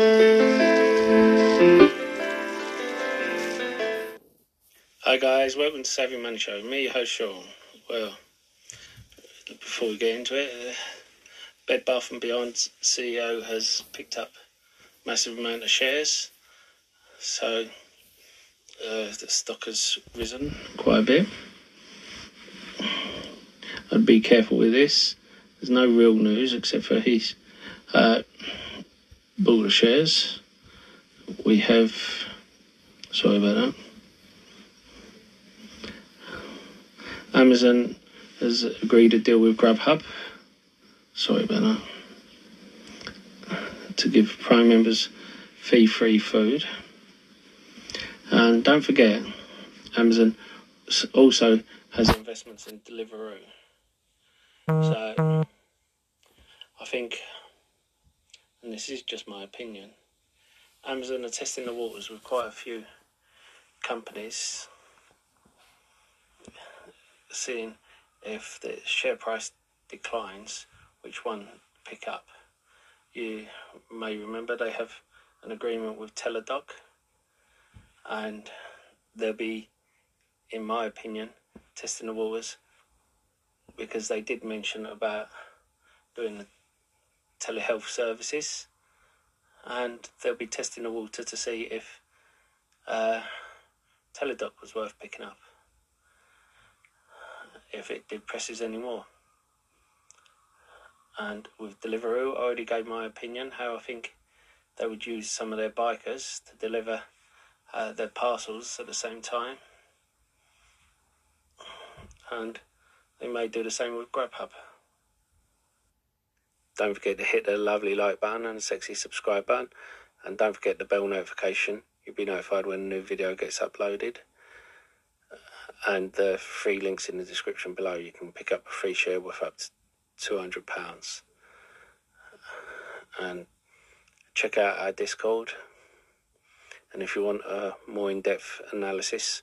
Hi guys, welcome to Savvy Money Show. Me, your host Sean. Well, before we get into it, uh, Bed Bath and Beyond CEO has picked up massive amount of shares, so uh, the stock has risen quite a bit. I'd be careful with this. There's no real news except for he's uh, bought shares. We have. Sorry about that. Amazon has agreed a deal with Grubhub. Sorry about that. To give Prime members fee free food. And don't forget, Amazon also has investments in Deliveroo. So I think, and this is just my opinion, Amazon are testing the waters with quite a few companies, seeing if the share price declines, which one pick up. You may remember they have an agreement with Teladoc, and they'll be, in my opinion, testing the waters because they did mention about doing the telehealth services, and they'll be testing the water to see if uh, Teladoc was worth picking up, if it did presses anymore. And with Deliveroo, I already gave my opinion how I think they would use some of their bikers to deliver uh, their parcels at the same time. And they may do the same with Grubhub. Don't forget to hit the lovely like button and sexy subscribe button. And don't forget the bell notification. You'll be notified when a new video gets uploaded. And the free links in the description below. You can pick up a free share worth up to £200. And check out our Discord. And if you want a more in depth analysis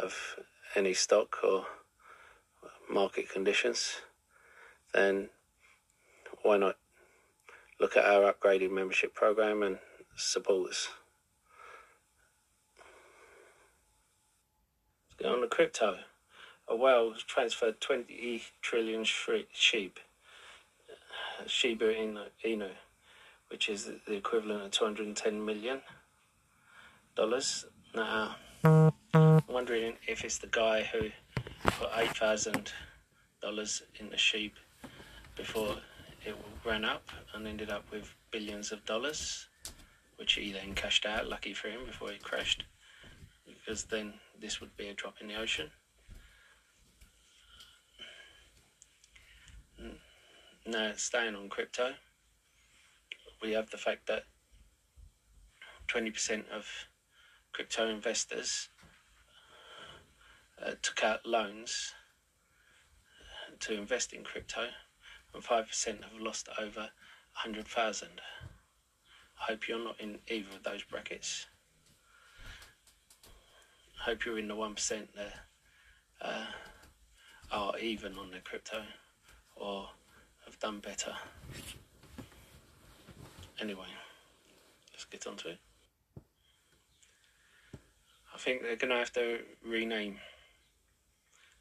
of any stock or market conditions, then why not look at our upgraded membership program and support us? Let's get on to crypto. A whale transferred 20 trillion sheep, Shiba Inu, which is the- the equivalent of 210 million dollars. Now, I'm wondering if it's the guy who put eight thousand dollars in the sheep before it ran up and ended up with billions of dollars, which he then cashed out. Lucky for him before it crashed, because then this would be a drop in the ocean. Now, staying on crypto, we have the fact that 20% of crypto investors uh, took out loans to invest in crypto, and 5% have lost over 100,000. I hope you're not in either of those brackets. I hope you're in the 1% that uh, are even on the crypto or have done better. Anyway, let's get on to it. I think they're going to have to rename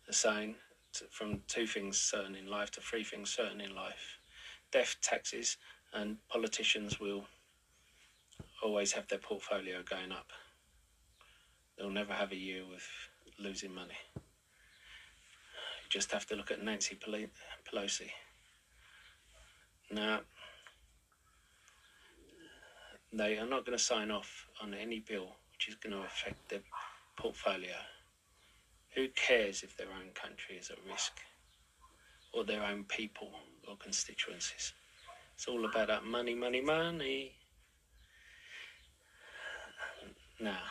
the saying to, from two things certain in life to three things certain in life death, taxes, and politicians will always have their portfolio going up. They'll never have a year with losing money. You just have to look at Nancy Pelosi. Now, they are not going to sign off on any bill which is going to affect their portfolio. Who cares if their own country is at risk or their own people or constituencies? It's all about that money, money, money. Now,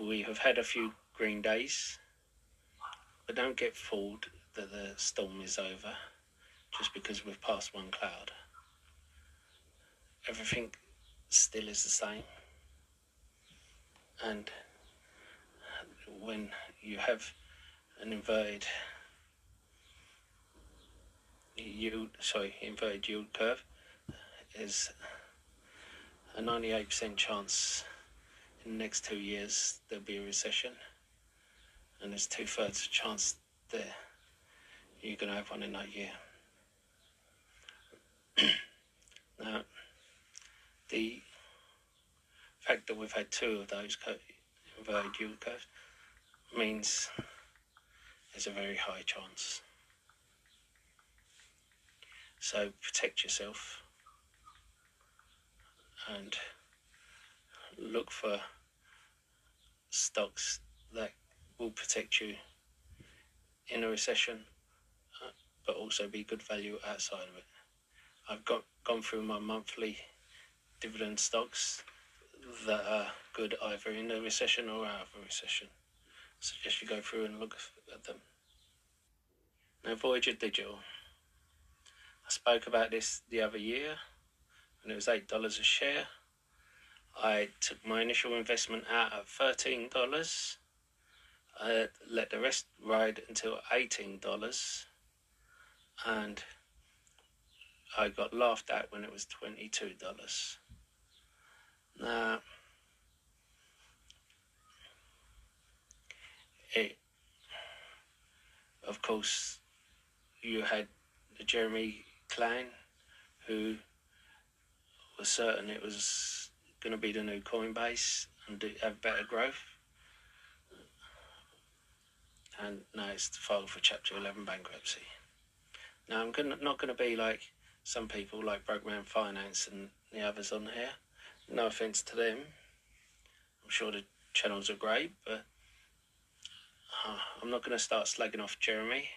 we have had a few green days, but don't get fooled that the storm is over just because we've passed one cloud. Everything still is the same. And when you have an inverted yield, sorry, inverted yield curve, is a 98% chance in the next two years there'll be a recession, and there's two thirds chance that you're going to have one in that year. now, the fact that we've had two of those inverted yield curves means there's a very high chance. So protect yourself and look for stocks that will protect you in a recession, uh, but also be good value outside of it. I've got gone through my monthly dividend stocks that are good either in a recession or out of a recession. Suggest you go through and look at them. Now, Voyager Digital. I spoke about this the other year when it was $8 a share. I took my initial investment out at $13. I let the rest ride until $18. And I got laughed at when it was $22. Now, of course, you had Jeremy Klein, who was certain it was going to be the new Coinbase and have better growth. And now it's filed for Chapter 11 bankruptcy. Now, I'm gonna, not going to be like some people like Brokeman Finance and the others on here. No offence to them. I'm sure the channels are great, but uh, I'm not going to start slagging off Jeremy.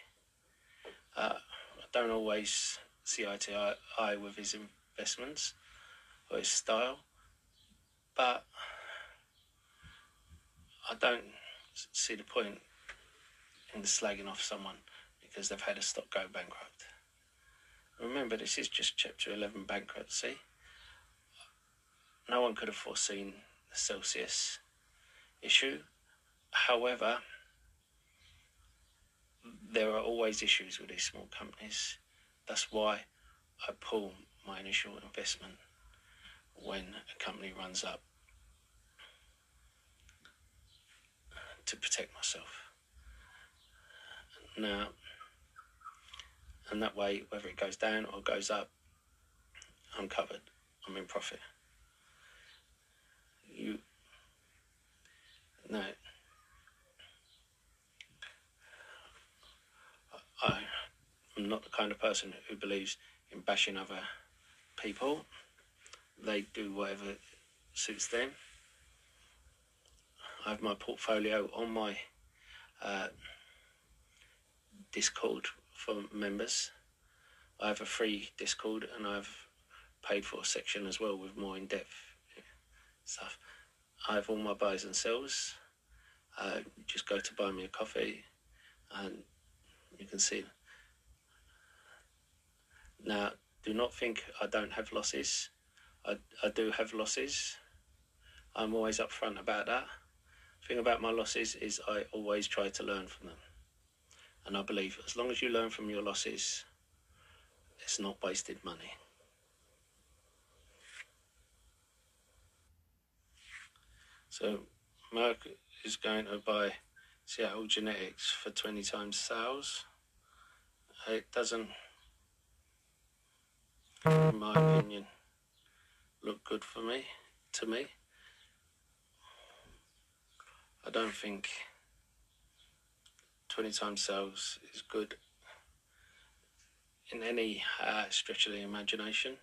Uh, I don't always see eye to eye with his investments or his style, but I don't see the point in slagging off someone because they've had a stock go bankrupt. Remember, this is just Chapter 11 bankruptcy. No one could have foreseen the Celsius issue. However, there are always issues with these small companies. That's why I pull my initial investment when a company runs up to protect myself. Now, and that way, whether it goes down or goes up, I'm covered. I'm in profit. You no. I, I'm not the kind of person who believes in bashing other people. They do whatever suits them. I have my portfolio on my uh, Discord for members. I have a free Discord and I've paid for a section as well with more in depth stuff. I have all my buys and sells. Uh, just go to buy me a coffee and you can see. Now, do not think I don't have losses. I, I do have losses. I'm always upfront about that. Thing about my losses is I always try to learn from them. And I believe as long as you learn from your losses, it's not wasted money. So Merck is going to buy Seattle Genetics for 20 times sales. It doesn't, in my opinion, look good for me, to me. I don't think 20 times sales is good in any uh, stretch of the imagination.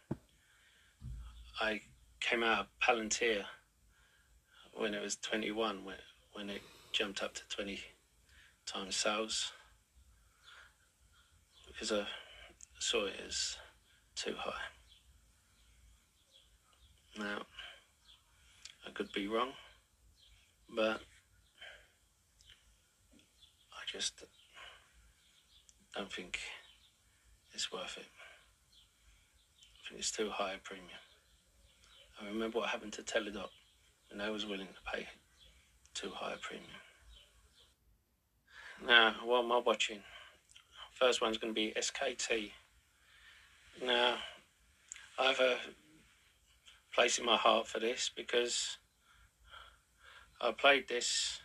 I came out of Palantir when it was 21, when, when it jumped up to 20 times sales, because I saw it as too high. Now, I could be wrong, but I just don't think it's worth it. I think it's too high a premium. I remember what happened to Teladoc and I was willing to pay too high a premium. Now, what am I watching? First one's going to be SKT. Now, I have a place in my heart for this because I played this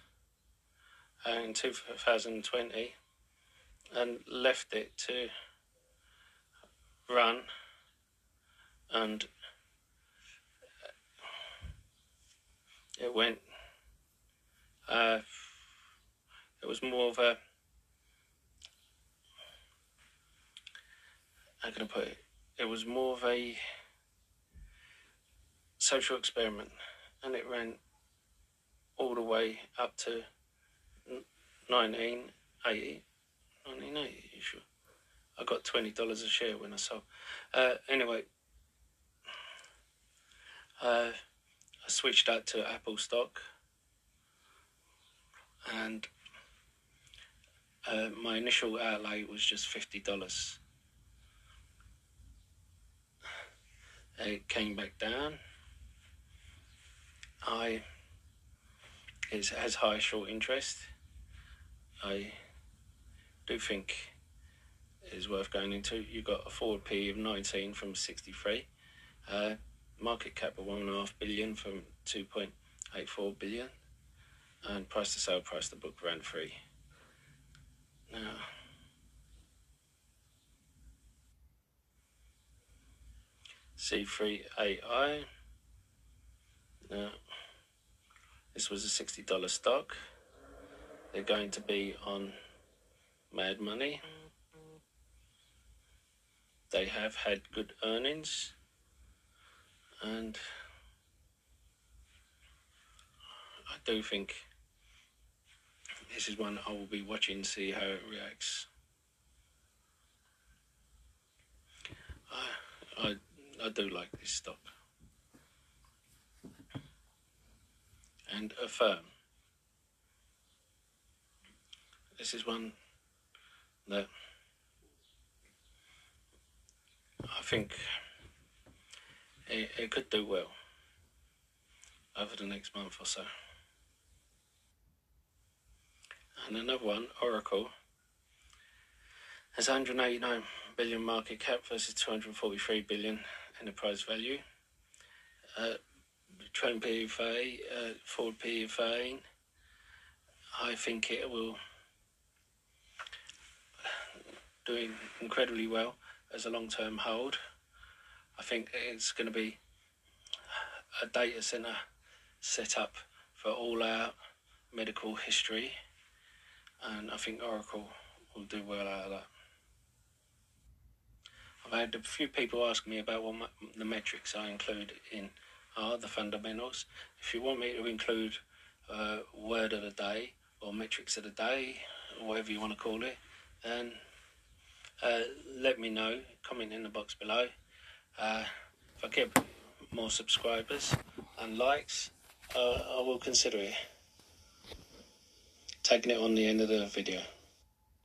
uh, in 2020 and left it to run and it went uh, it was more of a how can I put it? It was more of a social experiment and it ran all the way up to 1980 1980 sure? I got $20 a share when I sold. Uh, anyway uh, I switched that to Apple stock and uh, my initial outlay was just $50 it came back down I it has high short interest I do think is worth going into. You've got a forward P of 19 from 63, uh, market cap of 1.5 billion from 2.84 billion, and price to sale price to book around 3. Now, C3AI. Now, this was a $60 stock. They're going to be on Mad Money. They have had good earnings and I do think this is one I will be watching see how it reacts. I, I, I do like this stock. And Affirm. This is one that I think it, it could do well over the next month or so. And another one, Oracle, has 189 billion market cap versus 243 billion enterprise value. Uh, trend PFA, uh, forward PFA, I think it will doing incredibly well as a long-term hold. I think it's going to be a data center set up for all our medical history, and I think Oracle will do well out of that. I've had a few people ask me about what the metrics I include in are the fundamentals. If you want me to include uh, word of the day or metrics of the day, whatever you want to call it, then uh, let me know, comment in the box below. Uh, if I get more subscribers and likes, uh, I will consider it. Taking it on the end of the video.